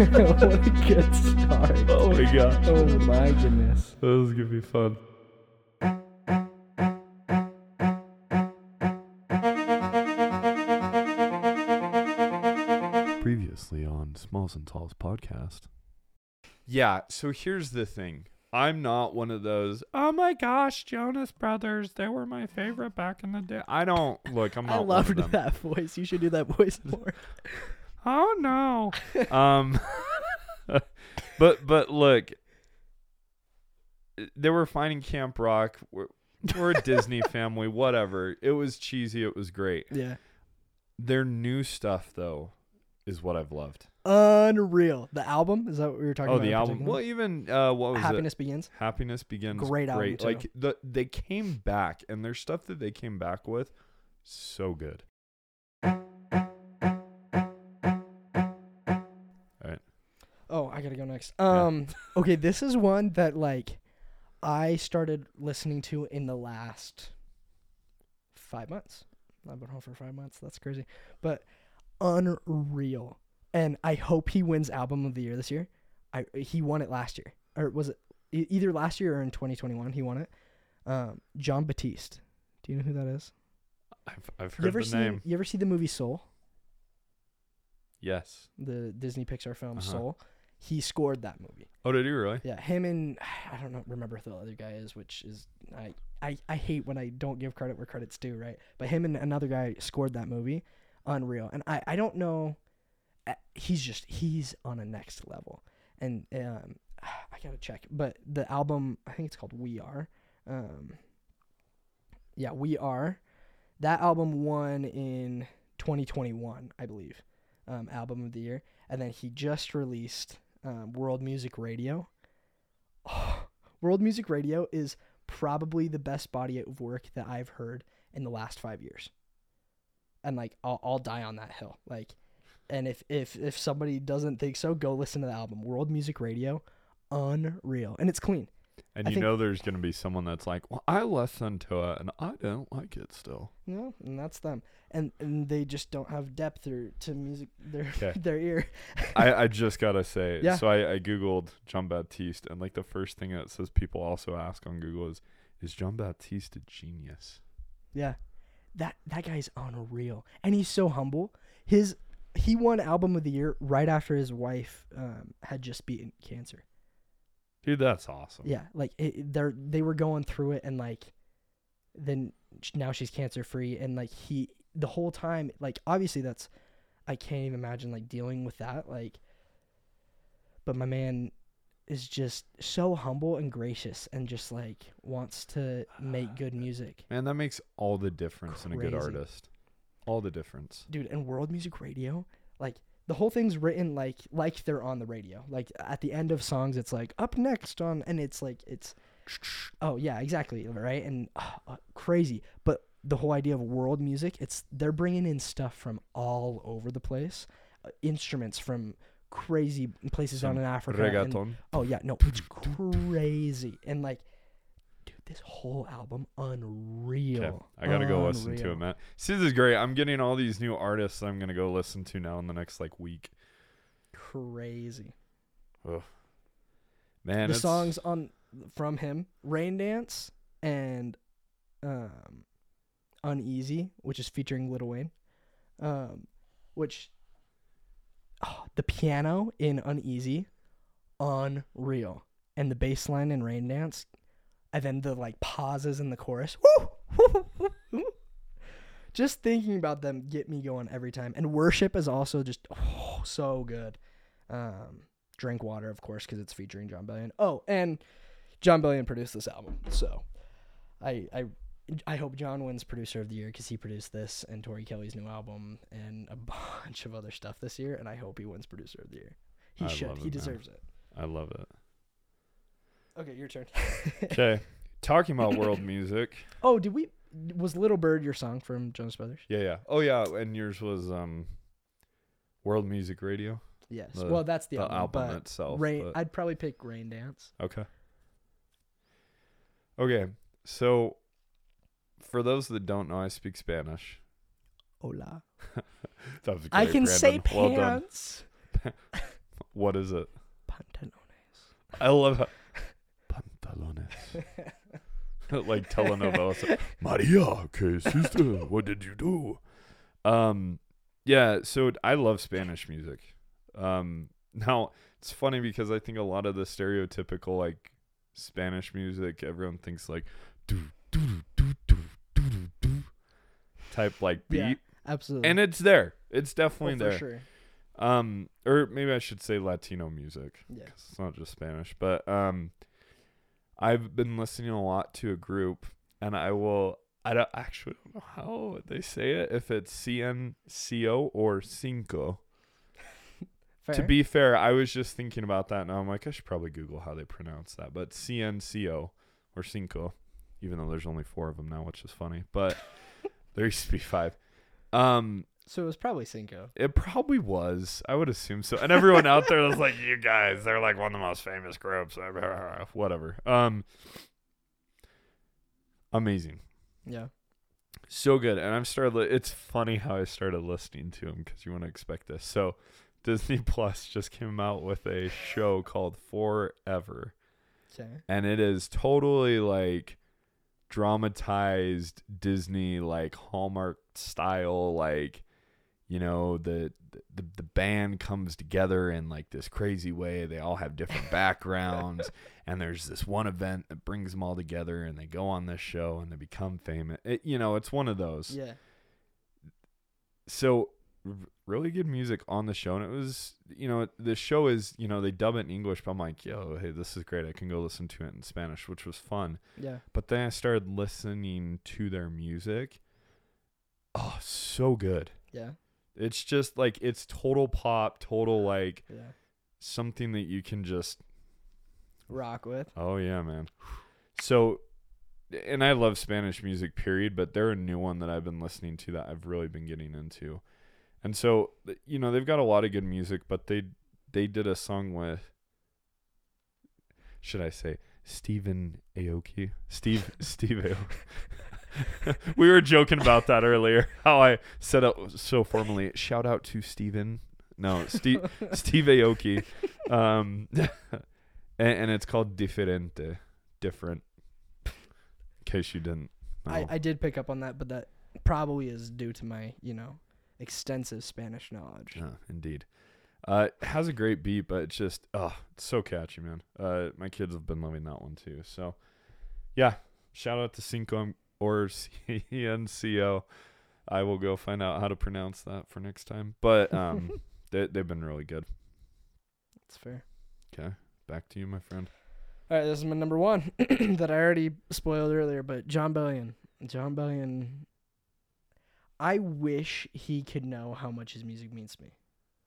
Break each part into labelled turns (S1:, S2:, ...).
S1: What a good start.
S2: Oh my god.
S1: Oh my goodness.
S2: That was gonna be fun. Previously on Smalls and Talls podcast. Yeah, so here's the thing. I'm not one of those, oh my gosh, Jonas Brothers, they were my favorite back in the day. I don't look, I'm not.
S1: I loved
S2: one of them.
S1: that voice. You should do that voice more.
S2: Oh no. um but but look they were finding Camp Rock. We're, we're a Disney family, whatever. It was cheesy, it was great.
S1: yeah.
S2: Their new stuff though is what I've loved.
S1: Unreal. The album? Is that what we were talking
S2: Oh,
S1: about?
S2: Oh,
S1: the
S2: album. Well, even uh what was
S1: Happiness Begins.
S2: Happiness Begins.
S1: Great album,
S2: Great.
S1: too.
S2: Like the they came back and their stuff that they came back with so good. All right.
S1: Oh, I gotta go next. Um, okay, this is one that like I started listening to in the last five months. I've been home for five months. That's crazy, but unreal. And I hope he wins album of the year this year. I he won it last year, or was it either last year or in 2021? He won it. Um, Jon Batiste. Do you know who that is?
S2: I've I've
S1: You
S2: heard
S1: ever
S2: the
S1: see
S2: name.
S1: you ever see the movie Soul?
S2: Yes.
S1: The Disney Pixar film
S2: Uh-huh.
S1: Soul. He scored that movie.
S2: Oh, did you really?
S1: Yeah, him and I don't know remember who the other guy is, which is I, I I hate when I don't give credit where credit's due, right? But him and another guy scored that movie, unreal. And I I don't know, he's just he's on a next level. And um, I gotta check, but the album I think it's called We Are. Um, yeah, We Are. That album won in 2021, I believe, um, album of the year. And then he just released um, World Music Radio. World Music Radio is probably the best body of work that I've heard in the last five years. And like, I'll, I'll die on that hill. Like, and if if if somebody doesn't think so, go listen to the album World Music Radio. Unreal, and it's clean.
S2: And
S1: I
S2: you
S1: think-
S2: know there's gonna be someone that's like, Well, I listened to it and I don't like it still.
S1: Know, and that's them. And and they just don't have depth or to music their
S2: 'Kay.
S1: their ear.
S2: I, I just gotta say,
S1: Yeah.
S2: so I, I googled Jon Batiste, and like the first thing that says people also ask on Google is, "Is Jon Batiste a genius?"
S1: Yeah. That that guy's unreal. And he's so humble. His he won album of the year right after his wife um, had just beaten cancer.
S2: Dude, that's awesome.
S1: Yeah, like it, they're they were going through it and like then now she's cancer free and like he the whole time like obviously that's I can't even imagine like dealing with that like but my man is just so humble and gracious and just like wants to make good music.
S2: Man, that makes all the difference in a good artist. All the difference.
S1: dude and world music radio like the whole thing's written like like they're on the radio. Like at the end of songs it's like up next on and it's like it's oh yeah exactly right? And uh, uh, crazy. But the whole idea of world music it's they're bringing in stuff from all over the place. Uh, instruments from crazy places down in africa and- oh yeah no it's crazy. And like this whole album unreal
S2: Okay, I gotta go listen to
S1: Unreal.
S2: it, man. See, this is great. I'm getting all these new artists. I'm gonna go listen to now in the next like week.
S1: crazy
S2: Ugh. Man,
S1: the
S2: it's-
S1: songs on from him rain dance and um uneasy which is featuring Lil Wayne um which oh, the piano in uneasy unreal and the bass line in rain dance and then the like pauses in the chorus. Just thinking about them get me going every time. And worship is also just oh, so good. Um drink water of course because it's featuring Jon Bellion. Oh and Jon Bellion produced this album so i i i hope john wins producer of the year because he produced this and tori kelly's new album and a bunch of other stuff this year and i hope he wins producer of the year. He
S2: I
S1: should. he
S2: it, man.
S1: deserves it.
S2: I love it.
S1: Okay your turn
S2: Okay, talking about world music.
S1: oh did we was little bird your song from jonas brothers
S2: Yeah, yeah. Oh, yeah. And yours was um, World Music Radio,
S1: yes
S2: The-
S1: well that's the,
S2: the
S1: album,
S2: album
S1: but
S2: itself.
S1: rain
S2: but-
S1: i'd probably pick rain dance
S2: Okay. Okay. So for those that don't know, I speak Spanish.
S1: Hola.
S2: That was great,
S1: I can say
S2: Brandon. Well done.
S1: pants.
S2: What is it?
S1: Pantalones.
S2: I love how pantalones. like telenovelas. Maria, que hiciste? What did you do? Um, yeah. So I love Spanish music. Um, now it's funny because I think a lot of the stereotypical like Spanish music, everyone thinks like do do do do do do do type like beat,
S1: Yeah, Absolutely.
S2: and it's there. It's
S1: Oh,
S2: definitely
S1: for
S2: there.
S1: sure.
S2: Um, or maybe I should say Latino music.
S1: Yeah.
S2: it's not just Spanish. But um, I've been listening a lot to a group, and I will. I don't actually don't know how they say it. If it's CNCO or Cinco.
S1: Fair.
S2: To be fair, I was just thinking about that, and I'm like, I should probably Google how they pronounce that. But CNCO or Cinco, even though there's only four of them now, which is funny. But there used to be five. Um,
S1: so it was probably Cinco.
S2: it probably was. I would assume so. And everyone out there was like, "You guys, they're like one of the most famous groups." Whatever. Um, amazing,
S1: Yeah.
S2: so good. And I've started. Li- it's funny how I started listening to them because you want to expect this. So, Disney Plus just came out with a show called Forever,
S1: Okay.
S2: and it is totally like dramatized Disney like Hallmark style like you know the the the band comes together in like this crazy way. They all have different backgrounds and there's this one event that brings them all together and they go on this show and they become famous. It, you know it's one of those.
S1: Yeah.
S2: so r- really good music on the show and it was you know the show is you know they dub it in english but i'm like yo hey this is great. I can go listen to it in spanish which was fun.
S1: Yeah.
S2: but then i started listening to their music. Oh so good.
S1: Yeah.
S2: It's just like it's total pop total like
S1: Yeah.
S2: something that you can just
S1: Rock with.
S2: oh yeah man. So and i love spanish music period but they're a new one that i've been listening to that i've really been getting into. And so you know they've got a lot of good music but they they did a song with should i say stephen aoki? Steve steve aoki we were joking about that earlier how i said it so formally shout out to stephen no steve steve aoki um and, and it's called diferente different in case you didn't know.
S1: I, I did pick up on that, but that probably is due to my, you know, extensive Spanish knowledge.
S2: Yeah, indeed. Uh, it has a great beat, but it's just oh, it's so catchy, man. Uh, my kids have been loving that one too. So, yeah, shout out to Cinco or CNCO. I will go find out how to pronounce that for next time. But um, they they've been really good.
S1: That's fair.
S2: Okay, back to you, my friend.
S1: All right, this is my number one that I already spoiled earlier, but Jon Bellion. Jon Bellion. I wish he could know how much his music means to me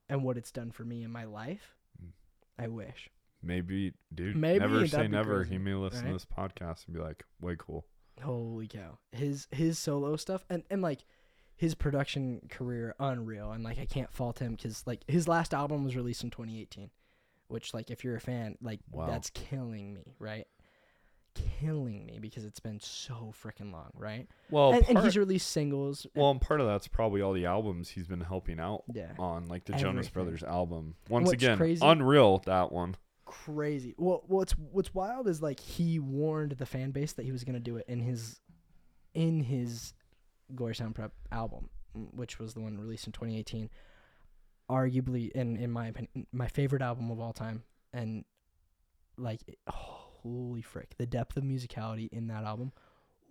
S1: and what it's done for me in my life.
S2: Mm.
S1: I wish.
S2: Maybe, dude.
S1: Maybe,
S2: never say never.
S1: crazy,
S2: He may listen
S1: right?
S2: to this podcast and be like, "Way cool."
S1: Holy cow. His his solo stuff and and like his production career unreal and like I can't fault him cuz like his last album was released in 2018, which like if you're a fan, like
S2: Wow.
S1: that's killing me, right? Killing me because it's been so freaking long, right?
S2: Well,
S1: and, and he's released singles.
S2: well, and part of that's probably all the albums he's been helping out
S1: yeah.
S2: on, like the Jonas Brothers album. Once again,
S1: crazy-
S2: unreal that one.
S1: Crazy. Well, what's what's wild is like he warned the fan base that he was gonna do it in his in his Glory Sound Prep album, mm, which was the one released in 2018. Arguably, in in my opinion, my favorite album of all time, and like it- holy frick, the depth of musicality in that album,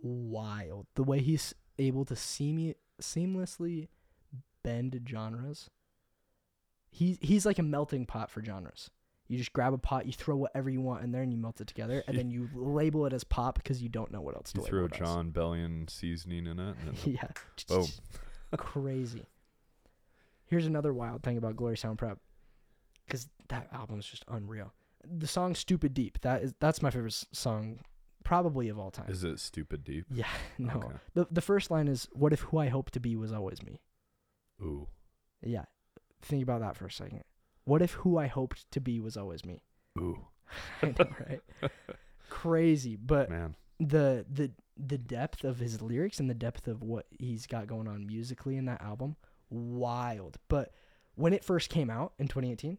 S1: wild. The way he's able to seam seamlessly bend genres. He's he's like a melting pot for genres. You just grab a pot, you throw whatever you want in there, and you melt it together, and then you label it as pop because you don't know what else to
S2: You
S1: label
S2: throw
S1: it as.
S2: John Bellion seasoning in it.
S1: Yeah.
S2: Boom.
S1: Crazy. Here's another wild thing about Glory Sound Prep, because that album is just unreal. The song "Stupid Deep" that is that's my favorite song, probably of all time.
S2: is it stupid deep?
S1: yeah, no.
S2: Okay.
S1: The the first line is, "What if who I hope to be was always me?"
S2: Ooh.
S1: Yeah, think about that for a second. What if who I hoped to be was always me?
S2: Ooh.
S1: I know, right? Crazy, but
S2: Man.
S1: the the the depth of his lyrics and the depth of what he's got going on musically in that album, wild. But when it first came out in 2018,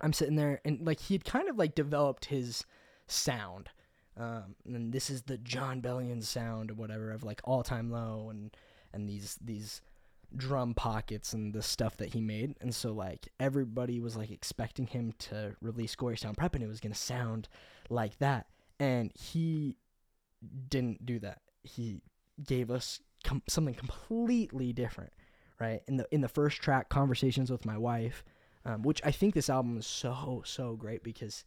S1: I'm sitting there and like he had kind of like developed his sound. Um, and this is the Jon Bellion sound or whatever of like all time low and and these these drum pockets and the stuff that he made. And so like everybody was like expecting him to release Glory Sound Prep and it was gonna sound like that. And he didn't do that. He gave us com- something completely different, right? In the in the first track, Conversations with My Wife, um, which I think this album is so so great because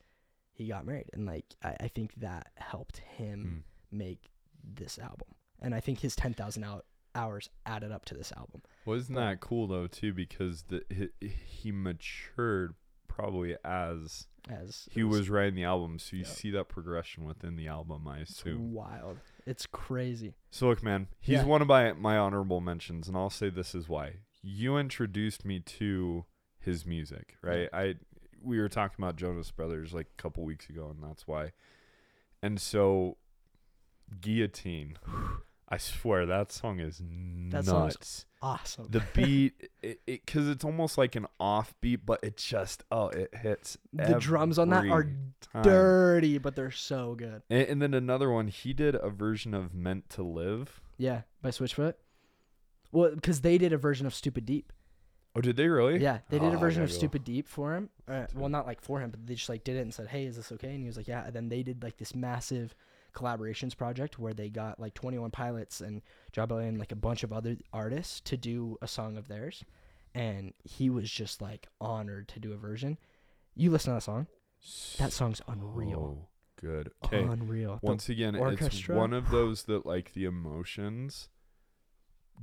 S1: he got married and like I, I think that helped him
S2: Mm.
S1: make this album. And I think his ten thousand out hours added up to this album.
S2: Wasn't
S1: But-
S2: that cool though too? Because the he, he matured probably as
S1: As
S2: he
S1: it
S2: was writing the album, so you
S1: Yeah.
S2: see that progression within the album. I
S1: it's
S2: assume.
S1: wild. It's crazy.
S2: So look, man, he's
S1: Yeah.
S2: one of my my honorable mentions, and I'll say this is why you introduced me to his music, right? I we were talking about Jonas Brothers like a couple weeks ago, and that's why. And so, Guillotine, I swear that song is
S1: That
S2: nuts.
S1: Awesome.
S2: the beat, it because it's almost like an offbeat, but it just oh, it hits.
S1: The drums on that are
S2: time.
S1: dirty, but they're so good.
S2: And, and then another one, he did a version of "Meant to Live."
S1: Yeah, by Switchfoot. Well, because they did a version of Stupid Deep.
S2: Oh, did they really?
S1: Yeah, they did
S2: Oh,
S1: a version of
S2: go.
S1: Stupid Deep for him. Uh, well, not like for him, but they just like did it and said, "Hey, is this okay?" And he was like, "Yeah." And then they did like this massive collaborations project where they got like 21 Pilots and Job and like a bunch of other artists to do a song of theirs, and he was just like honored to do a version. You listen to that song. That song's unreal.
S2: Oh, good. Okay.
S1: Unreal. The-
S2: Once again, it's one of those that like the emotions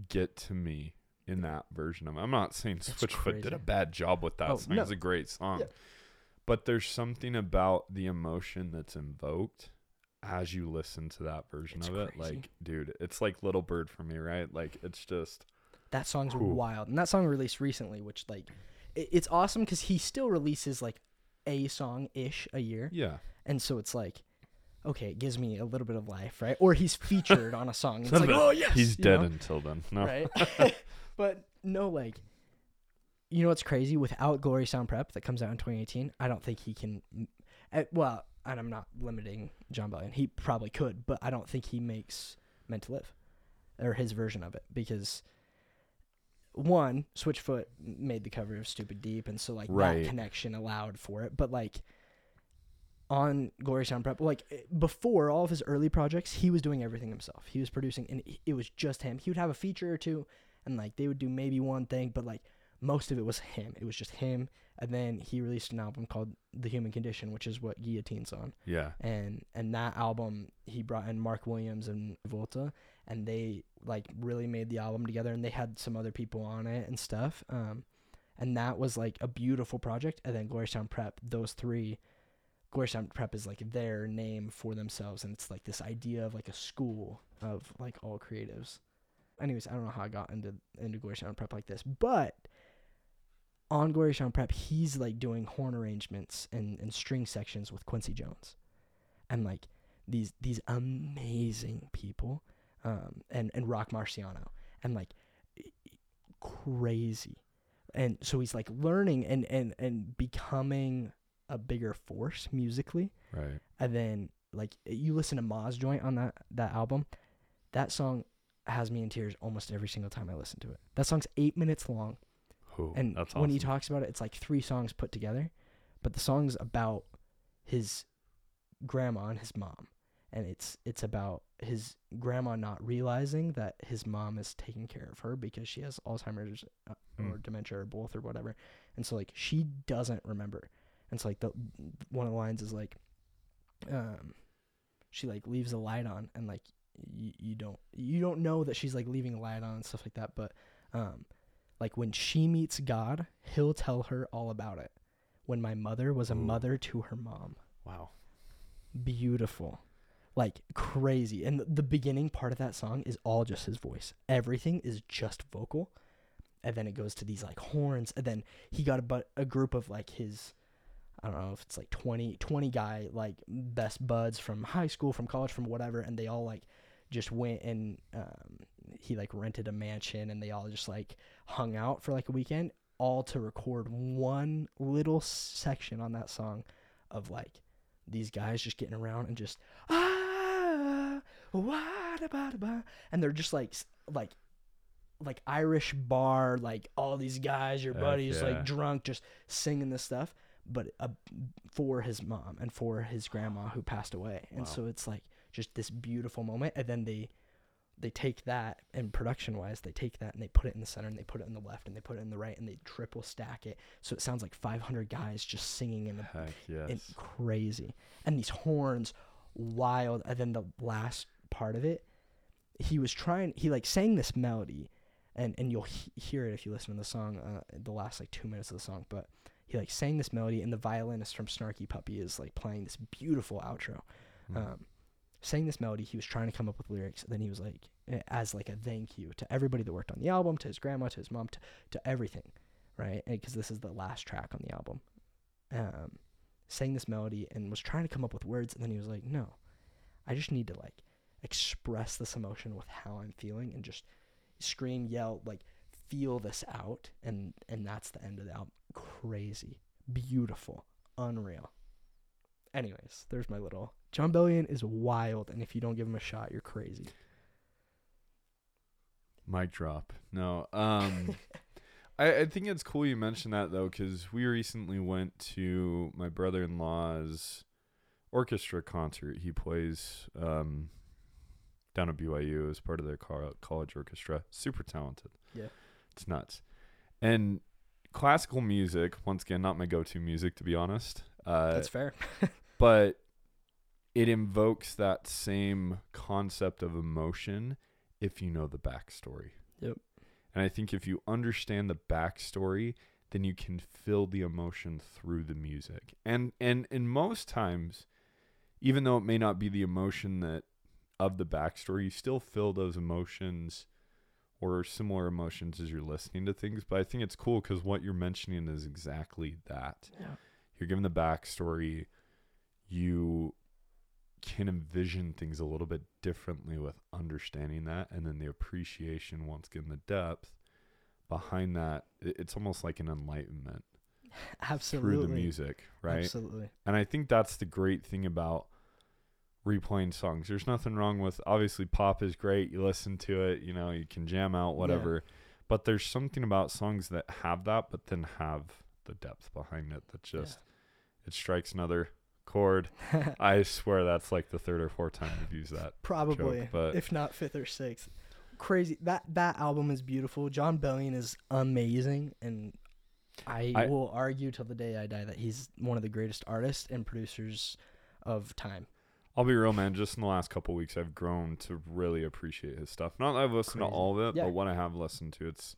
S2: get to me in that version of. it. I'm not saying Switchfoot did a bad job with that
S1: Oh,
S2: song.
S1: no.
S2: It's a great song.
S1: Yeah.
S2: But there's something about the emotion that's invoked as you listen to that version
S1: It's
S2: of it.
S1: crazy.
S2: Like, dude, it's like Little Bird for me, right? Like, it's just
S1: That song's wild, and that song released recently, which like, it, it's awesome because he still releases like a song ish a year,
S2: yeah.
S1: and so it's like, okay, it gives me a little bit of life, right? Or he's featured on a song, it's like, oh yes,
S2: He's dead
S1: know?
S2: until then. No.
S1: right? but no, like, you know what's crazy? Without Glory Sound Prep that comes out in 2018, I don't think he can. Uh, well, and I'm not limiting John Bellion. He probably could, but I don't think he makes Meant to Live or his version of it because one Switchfoot made the cover of Stupid Deep, and so like
S2: Right.
S1: that connection allowed for it. But like on Glory Sound Prep, like eh, before all of his early projects, he was doing everything himself. He was producing, and it- it was just him. He would have a feature or two, and like they would do maybe one thing, but like most of it was him. It was just him. And then he released an album called The Human Condition, which is what Guillotine's on.
S2: Yeah.
S1: and and that album he brought in Mark Williams and Volta and they like really made the album together and they had some other people on it and stuff um and that was like a beautiful project. And then Glory Sound Prep those three Glory Sound Prep is like their name for themselves and it's like this idea of like a school of like all creatives. Anyways I don't know how I got into into Glory Sound Prep like this but on Glory Sound Prep he's like doing horn arrangements and, and string sections with Quincy Jones. And like these these amazing people um and and Roc Marciano and like crazy. And so he's like learning and and and becoming a bigger force musically.
S2: Right.
S1: and then like you listen to Mah's joint on that that album that song has me in tears almost every single time I listen to it. That song's 8 minutes long
S2: Ooh,
S1: and
S2: that's
S1: when he talks about it, it's like three songs put together, but the song's about his grandma and his mom, and it's it's about his grandma not realizing that his mom is taking care of her because she has Alzheimer's uh,
S2: Hmm.
S1: or dementia or both or whatever, and so like she doesn't remember, and so like the one of the lines is like, um, she like leaves a light on and like you, you don't you don't know that she's like leaving a light on and stuff like that, but um like when she meets God, he'll tell her all about it. When my mother was a
S2: Ooh.
S1: mother to her mom.
S2: wow.
S1: Beautiful. Like crazy. And the, beginning part of that song is all just his voice. Everything is just vocal. And then it goes to these like horns. And then he got a, but a group of like his I don't know if it's like 20, 20 guy like best buds from high school, from college, from whatever, and they all like just went and um, he like rented a mansion and they all just like hung out for like a weekend, all to record one little section on that song of like these guys just getting around and just ah what about and they're just like like like Irish bar, like all these guys, your buddies, like drunk, just singing this stuff, but uh, for his mom and for his grandma who passed away, and
S2: Wow.
S1: so it's like just this beautiful moment, and then they they take that and production wise, they take that and they put it in the center and they put it in the left and they put it in the right and they triple stack it, so it sounds like 500 guys just singing in
S2: Heck yes.
S1: and crazy. And these horns, wild. And then the last part of it, he was trying. He like sang this melody, and and you'll he- hear it if you listen to the song. Uh, the last like two minutes of the song, but he like sang this melody, and the violinist from Snarky Puppy is like playing this beautiful outro.
S2: Mm.
S1: Um, sang this melody. He was trying to come up with lyrics. Then he was like, eh, as like a thank you to everybody that worked on the album, to his grandma, to his mom, to, to everything, right? Because this is the last track on the album. Um, sang this melody and was trying to come up with words. And then he was like, no, I just need to like express this emotion with how I'm feeling and just scream, yell, like feel this out. And and that's the end of the album. Crazy, beautiful, unreal. Anyways, there's my little Jon Bellion is wild, and if you don't give him a shot, you're crazy.
S2: Mic drop. No. Um, I, I think it's cool you mentioned that though, because we recently went to my brother-in-law's orchestra concert. He plays um, down at BYU as part of their college orchestra. Super talented.
S1: Yeah.
S2: it's nuts. And classical music, once again, not my go-to music to be honest. Uh,
S1: That's fair.
S2: but it invokes that same concept of emotion if you know the backstory.
S1: Yep.
S2: And I think if you understand the backstory, then you can feel the emotion through the music. And and and most times, even though it may not be the emotion that of the backstory, you still feel those emotions or similar emotions as you're listening to things. But I think it's cool because what you're mentioning is exactly that
S1: Yeah.
S2: you're given the backstory, you can envision things a little bit differently with understanding that, and then the appreciation once again the depth behind that. It's almost like an enlightenment
S1: Absolutely.
S2: through the music, right?
S1: Absolutely.
S2: And I think that's the great thing about replaying songs. There's nothing wrong with obviously pop is great. You listen to it, you know, you can jam out whatever. But there's something about songs that have that but then have the depth behind it that just it strikes another chord. I swear that's like the third or fourth time we've used that.
S1: Probably,
S2: but-
S1: if not fifth or sixth. Crazy. That that album is beautiful. Jon Bellion is amazing, and I,
S2: I-
S1: will argue till the day I die that he's one of the greatest artists and producers of time.
S2: I'll be real, man. Just in the last couple weeks, I've grown to really appreciate his stuff. Not that I've listened
S1: Crazy.
S2: to all of it,
S1: Yeah.
S2: but what I have listened to, it's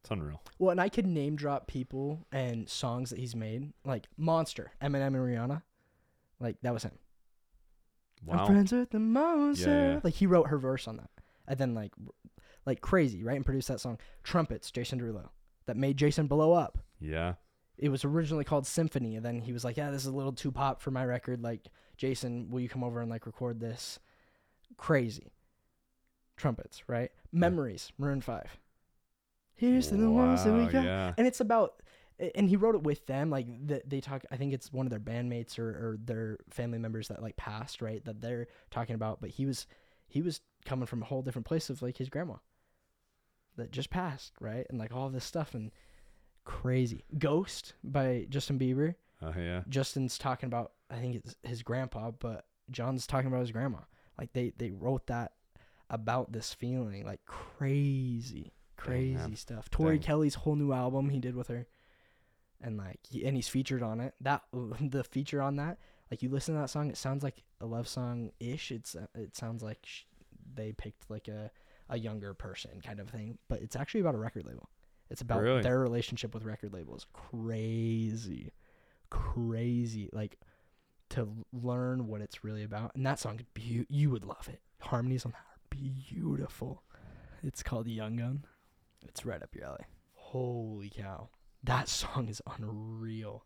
S2: it's unreal.
S1: Well, and I could name drop people and songs that he's made, like Monster, Eminem and Rihanna. Like that was him. I'm
S2: Wow.
S1: friends with the monster.
S2: yeah.
S1: Like he wrote her verse on that, and then like, like crazy, right? And produced that song. Trumpets, Jason Derulo, that made Jason blow up.
S2: Yeah.
S1: It was originally called Symphony, and then he was like, "Yeah, this is a little too pop for my record. Like, Jason, will you come over and like record this?" Crazy. Trumpets, right? Memories, Maroon Five. Here's to the ones that we
S2: Wow,
S1: got
S2: Yeah.
S1: and it's about and he wrote it with them like the, they talk i think it's one of their bandmates or, or their family members that like passed right that they're talking about but he was he was coming from a whole different place of like his grandma that just passed right and like all this stuff and crazy ghost by justin bieber
S2: Oh yeah.
S1: justin's talking about i think it's his grandpa but Jon's talking about his grandma like they they wrote that about this feeling like crazy crazy
S2: man.
S1: stuff tori
S2: Dang.
S1: kelly's whole new album he did with her and like he, and he's featured on it. That the feature on that like you listen to that song it sounds like a love song ish it's uh, it sounds like sh- they picked like a a younger person kind of thing but it's actually about a record label. It's about
S2: Really?
S1: their relationship with record labels. Crazy. Crazy like to learn what it's really about. And that song beau- you would love it. Harmonies on that are beautiful. It's called young gun. It's right up your alley. Holy cow that song is unreal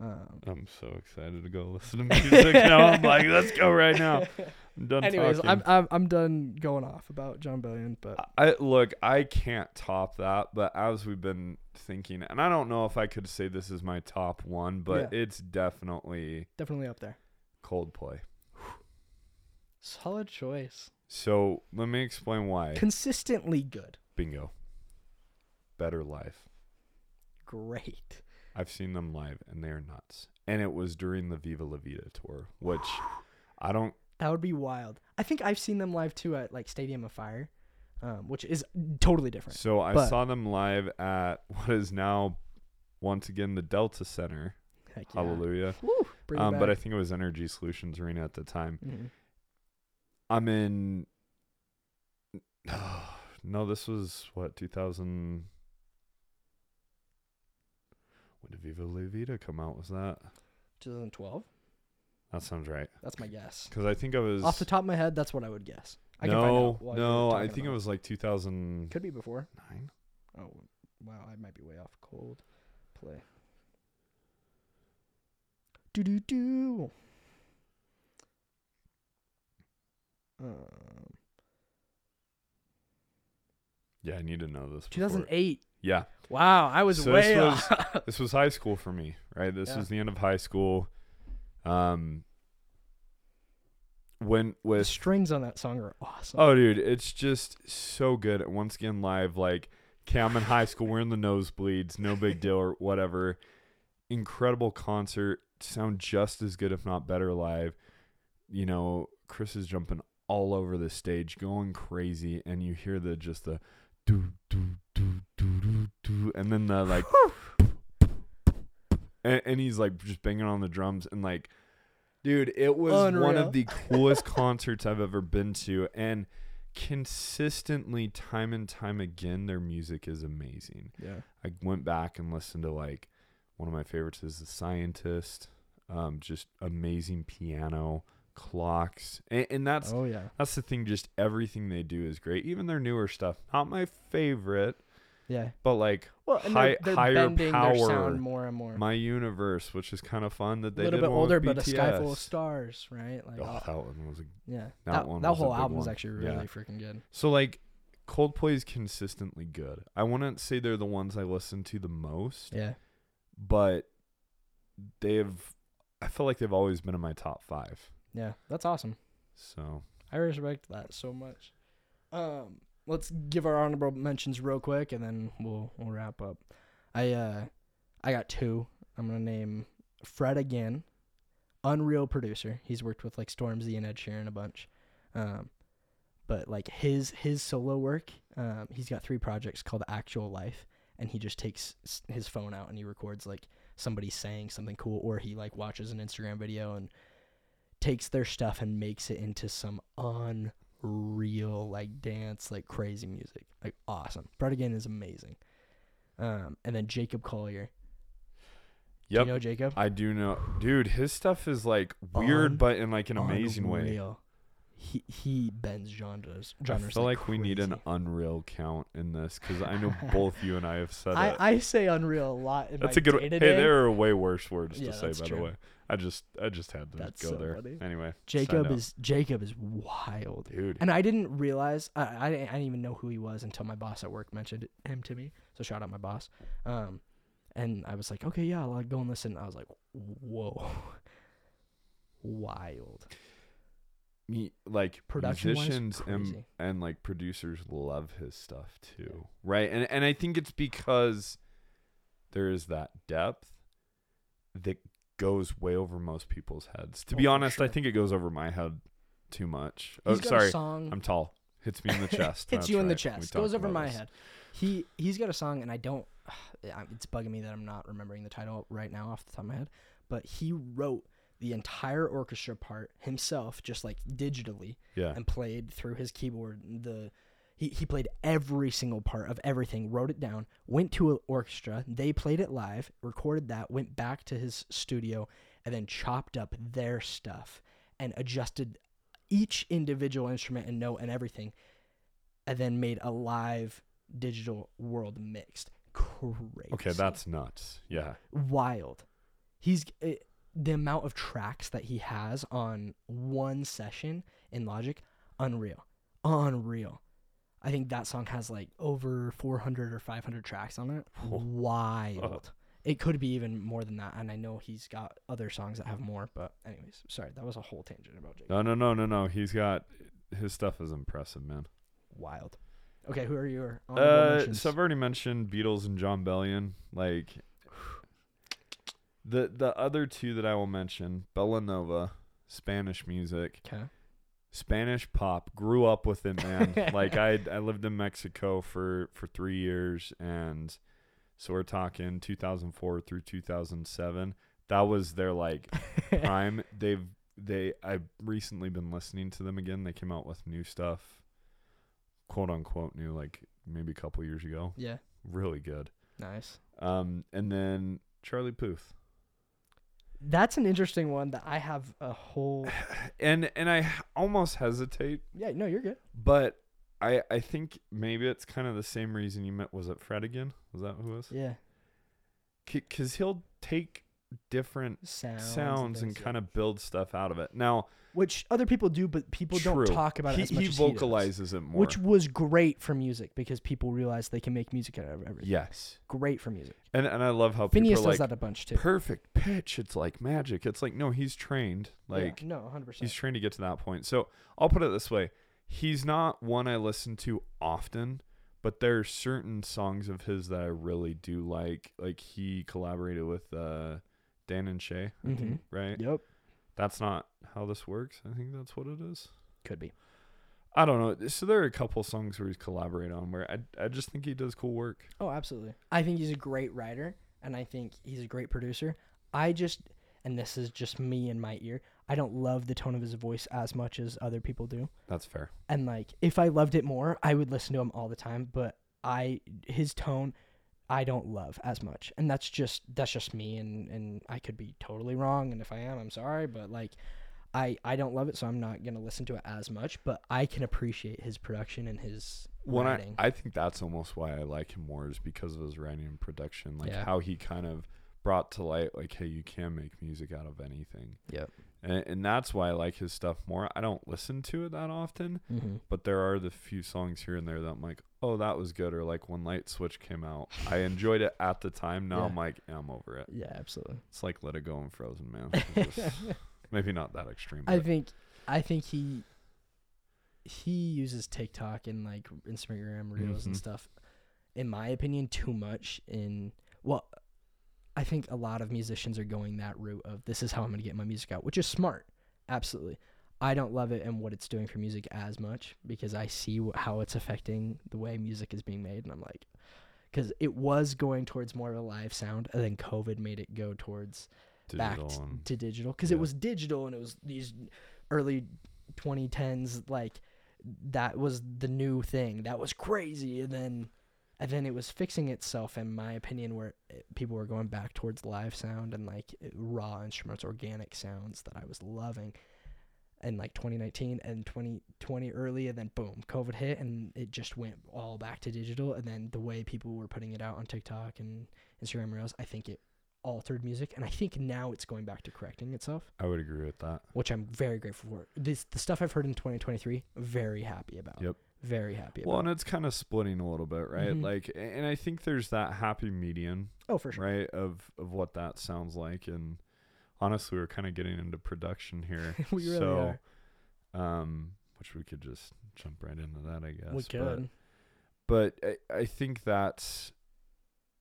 S1: Um,
S2: I'm so excited to go listen to music now. I'm like, let's go right now. I'm done
S1: anyways,
S2: talking.
S1: I'm, I'm I'm done going off about Jon Bellion, but
S2: I look, I can't top that, but as we've been thinking, and I don't know if I could say this is my top one, but it's definitely
S1: definitely up there.
S2: Coldplay.
S1: Solid choice.
S2: So let me explain why.
S1: Consistently good.
S2: Bingo. Better live.
S1: Great.
S2: I've seen them live and they're nuts. And it was during the Viva La Vida tour, which I don't
S1: That would be wild. I think I've seen them live too at like Stadium of Fire, um, which is totally different.
S2: So I
S1: But-
S2: saw them live at what is now once again the Delta Center.
S1: Yeah.
S2: Hallelujah.
S1: Woo,
S2: Um, but I think it was Energy Solutions Arena at the time.
S1: Mhm.
S2: I'm in. No, this was what 2000. When did Viva La Vida come out? Was that?
S1: 2012.
S2: That sounds right.
S1: That's my guess.
S2: Because I think I was.
S1: Off the top of my head, that's what I would guess. I
S2: no,
S1: out while you're
S2: no, I think it was like 2000.
S1: Could be before. nine. Oh, wow, I might be way off. Cold play. Do do do. Um,
S2: Yeah, I need to know this.
S1: 2008.
S2: Yeah,
S1: Wow, I was
S2: So
S1: way
S2: this was-
S1: off.
S2: this was high school for me, right? This
S1: Yeah.
S2: was the end of high school. Um, when
S1: the
S2: with
S1: strings on that song are awesome.
S2: Oh, dude, it's just so good. Once again, live, like, okay, I'm in high school, we're in the nosebleeds, no big deal or whatever. Incredible concert, sound just as good, if not better, live. You know, Chris is jumping all over the stage, going crazy, and you hear the just the do do do, and then the like, and, and he's like just banging on the drums and like. Dude, it was one of the coolest concerts I've ever been to, and consistently, time and time again, their music is amazing.
S1: Yeah.
S2: I went back and listened to like one of my favorites is The Scientist, um, just amazing piano, clocks, and, and that's
S1: oh yeah.
S2: that's the thing. Just everything they do is great. Even their newer stuff, not my favorite,
S1: Yeah.
S2: but like
S1: Well, and
S2: Hi-
S1: they're, they're
S2: higher
S1: bending their
S2: power.
S1: sound more and more.
S2: My Universe, which is kind of fun that they
S1: a
S2: they
S1: little
S2: did
S1: bit older, but a sky full
S2: BTS.
S1: of stars, right? Like,
S2: Oh,
S1: all-
S2: that one was a
S1: yeah,
S2: that
S1: that,
S2: one
S1: that whole album is actually
S2: Yeah.
S1: really freaking good.
S2: So like Coldplay is consistently good. I wouldn't say they're the ones I listen to the most,
S1: Yeah,
S2: but they've I feel like they've always been in my top 5.
S1: yeah, that's awesome.
S2: So,
S1: I respect that so much. Um, let's give our honorable mentions real quick, and then we'll we'll wrap up. I uh, I got two. I'm gonna name Fred again, Unreal producer. He's worked with like Stormzy and Ed Sheeran a bunch. Um, but like his his solo work, um, he's got three projects called Actual Life, and he just takes his phone out and he records like somebody saying something cool, or he like watches an Instagram video and takes their stuff and makes it into some unreal like dance like crazy music like awesome Fred again is amazing um and then jacob collier do
S2: yep.
S1: you know jacob
S2: I do know. Dude, his stuff is like weird but in like an amazing way.
S1: He he bends genres
S2: I feel like, we need an unreal count in this cuz I know both you and I have said
S1: I,
S2: it.
S1: I say unreal a lot in
S2: That's a good. Hey,
S1: day-to-day.
S2: there are way worse words
S1: Yeah,
S2: to say. By the way, I just I just had to
S1: That's
S2: go
S1: so
S2: there.
S1: funny.
S2: Anyway,
S1: jacob is jacob is wild
S2: dude.
S1: And I didn't realize I, I didn't I didn't even know who he was until my boss at work mentioned him to me. So shout out my boss. Um, and I was like, okay, yeah, I'll like, go and listen. I was like, whoa, wild.
S2: Me like musicians and and like producers love his stuff too, right? And and I think it's because there is that depth that goes way over most people's heads. To
S1: Oh,
S2: be honest, I think it goes over my head too much.
S1: He's
S2: oh,
S1: got a
S2: sorry,
S1: song.
S2: I'm tall. Hits me in the chest.
S1: hits
S2: That's
S1: you in the
S2: right.
S1: Chest. Goes over my
S2: this.
S1: head. He he's got a song, and I don't. It's bugging me that I'm not remembering the title right now off the top of my head. But he wrote the entire orchestra part himself, just like digitally.
S2: Yeah.
S1: and played through his keyboard the he, he played every single part of everything wrote it down went to an orchestra they played it live recorded that went back to his studio and then chopped up their stuff and adjusted each individual instrument and note and everything and then made a live digital world mixed crazy
S2: Okay, that's nuts. Yeah.
S1: wild he's uh, the amount of tracks that he has on one session in Logic, unreal, unreal. I think that song has like over 400 or 500 tracks on it.
S2: Oh.
S1: Wild. It could be even more than that, and I know he's got other songs that have more. But anyways, sorry, that was a whole tangent about Jake.
S2: No, no, no, no, no. He's got his stuff is impressive, man.
S1: Wild. Okay, who are your
S2: Uh, so I've already mentioned Beatles and Jon Bellion. Like the the other two that I will mention, Belanova, Spanish music,
S1: Okay.
S2: Spanish pop. Grew up with it, man. like I I lived in Mexico for for three years, and so we're talking 2004 through 2007. That was their like prime. They've they I've recently been listening to them again. They came out with new stuff, quote unquote new, like maybe a couple years ago.
S1: yeah.
S2: Really good.
S1: Nice.
S2: Um, and then Charlie Puth.
S1: That's an interesting one that I have a whole.
S2: And and I almost hesitate,
S1: Yeah, no, you're good.
S2: but I I think maybe it's kind of the same reason you met. Was it Fred again? Was that who it was?
S1: Yeah.
S2: Because he'll take different
S1: Sounds,
S2: sounds and kind of build stuff out of it. Now,
S1: which other people do, but people
S2: true.
S1: don't talk about
S2: he,
S1: it as much
S2: he
S1: as he
S2: vocalizes it more.
S1: which was great for music because people realize they can make music out of everything.
S2: yes,
S1: Great for music.
S2: and and I love how
S1: Finneas
S2: people
S1: does
S2: like
S1: that a bunch too.
S2: perfect pitch. It's like magic. It's like no, he's trained.
S1: Yeah,
S2: Like
S1: no, hundred percent.
S2: he's trained to get to that point. So I'll put it this way: he's not one I listen to often, but there are certain songs of his that I really do like. Like he collaborated with uh, Dan and Shay, I think,
S1: Mhm.
S2: right?
S1: Yep,
S2: That's not how this works. I think that's what it is.
S1: could be.
S2: I don't know. So there are a couple songs where he's collaborated on where I I just think he does cool work.
S1: Oh, absolutely. I think he's a great writer, and I think he's a great producer. I just, and this is just me in my ear. I don't love the tone of his voice as much as other people do.
S2: That's fair.
S1: And like, if I loved it more, I would listen to him all the time. But I, his tone, I don't love as much, and that's just that's just me. And and I could be totally wrong, and if I am, I'm sorry. But like, I I don't love it, so I'm not gonna listen to it as much. But I can appreciate his production and his
S2: When I,
S1: writing.
S2: I think that's almost why I like him more is because of his writing and production, like
S1: Yeah.
S2: how he kind of brought to light, like, hey, you can make music out of anything,
S1: yep.
S2: And, and that's why I like his stuff more. I don't listen to it that often,
S1: Mm-hmm.
S2: but there are the few songs here and there that I'm like, oh, that was good, or like when Light Switch came out, I enjoyed it at the time. Now
S1: Yeah.
S2: I'm like, yeah, I'm over it.
S1: Yeah, absolutely.
S2: It's like Let It Go and Frozen, man. Just- maybe not that extreme.
S1: I think I think he he uses TikTok and like Instagram reels and
S2: Mhm.
S1: stuff. In my opinion, too much. In well, I think a lot of musicians are going that route of this is how I'm gonna get my music out, which is smart, absolutely. I don't love it and what it's doing for music as much because I see wh- how it's affecting the way music is being made, and I'm like, because it was going towards more of a live sound, and then COVID made it go towards back t- to digital because
S2: yeah.
S1: it was digital and it was these early 2010s like that was the new thing that was crazy and then and then it was fixing itself in my opinion where it, people were going back towards live sound and like uh, raw instruments organic sounds that i was loving in like 2019 and 2020 early and then boom covid hit and it just went all back to digital. And then the way people were putting it out on tiktok and instagram reels i think it altered music. And i think now it's going back to correcting itself.
S2: I would agree with that.
S1: which i'm very grateful for. This the stuff i've heard in 2023 very happy about.
S2: Yep.
S1: Very happy
S2: Well, and it's kind of splitting a little bit, right?
S1: Mhm.
S2: Like, and I think there's that happy median,
S1: oh for sure
S2: right, of of what that sounds like. And honestly, we're kind of getting into production here,
S1: we really
S2: so,
S1: are
S2: um, which we could just jump right into that, I guess.
S1: we could
S2: But, but I, I think that's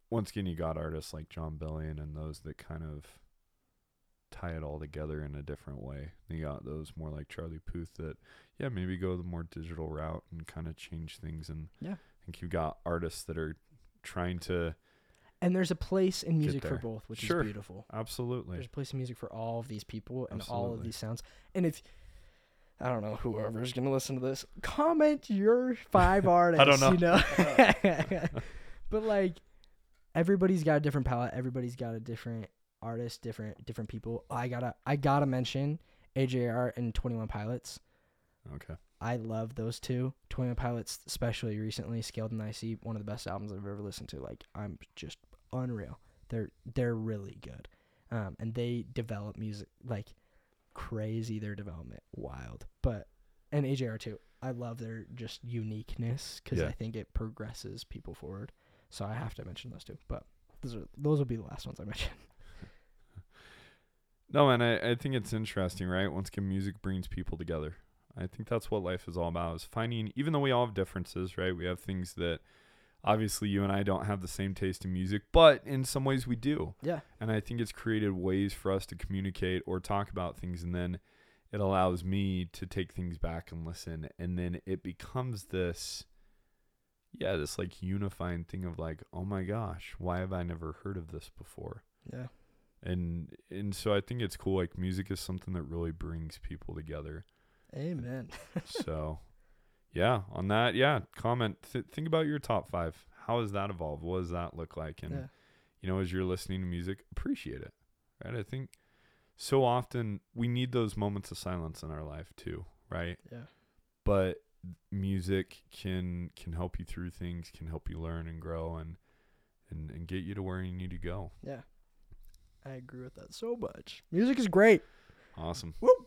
S2: once again, you got artists like Jon Bellion and those that kind of tie it all together in a different way. You got those more like Charlie Puth that, yeah, maybe go the more digital route and kind of change things. And
S1: Yeah.
S2: I think you got artists that are trying to
S1: and there's a place in music for both which
S2: Sure.
S1: is beautiful
S2: absolutely.
S1: there's a place in music for all of these people and all of these sounds and if I don't know whoever's gonna listen to this. Comment your five artists.
S2: I don't know.
S1: You know, but like everybody's got a different palette. Everybody's got a different artist, different different people. I gotta I gotta mention AJR and Twenty One Pilots.
S2: Okay.
S1: I love those two. Twenty One Pilots, especially recently, Scaled and Icy, one of the best albums I've ever listened to. Like I'm just unreal. They're they're really good. um, and they develop music like crazy. Their development wild, but and AJR too. I love their just uniqueness because
S2: Yeah.
S1: I think it progresses people forward. So I have to mention those two. But those are those will be the last ones I mention.
S2: No, and I, I think it's interesting, right? Once again, music brings people together. I think that's what life is all about is finding, even though we all have differences, right? We have things that obviously you and I don't have the same taste in music, but in some ways we do.
S1: Yeah.
S2: And I think it's created ways for us to communicate or talk about things. And then it allows me to take things back and listen. And then it becomes this, yeah, this like unifying thing of like, oh my gosh, why have I never heard of this before?
S1: Yeah.
S2: And and so I think it's cool. Like music is something that really brings people together.
S1: Amen.
S2: so, yeah, on that, yeah, comment. Th- think about your top five. How has that evolved? What does that look like? And
S1: yeah.
S2: you know, as you're listening to music, appreciate it. Right? I think so often we need those moments of silence in our life too. Right?
S1: Yeah.
S2: But music can can help you through things, can help you learn and grow, and and and get you to where you need to go.
S1: Yeah. I agree with that so much. Music is great.
S2: Awesome.
S1: Whoop.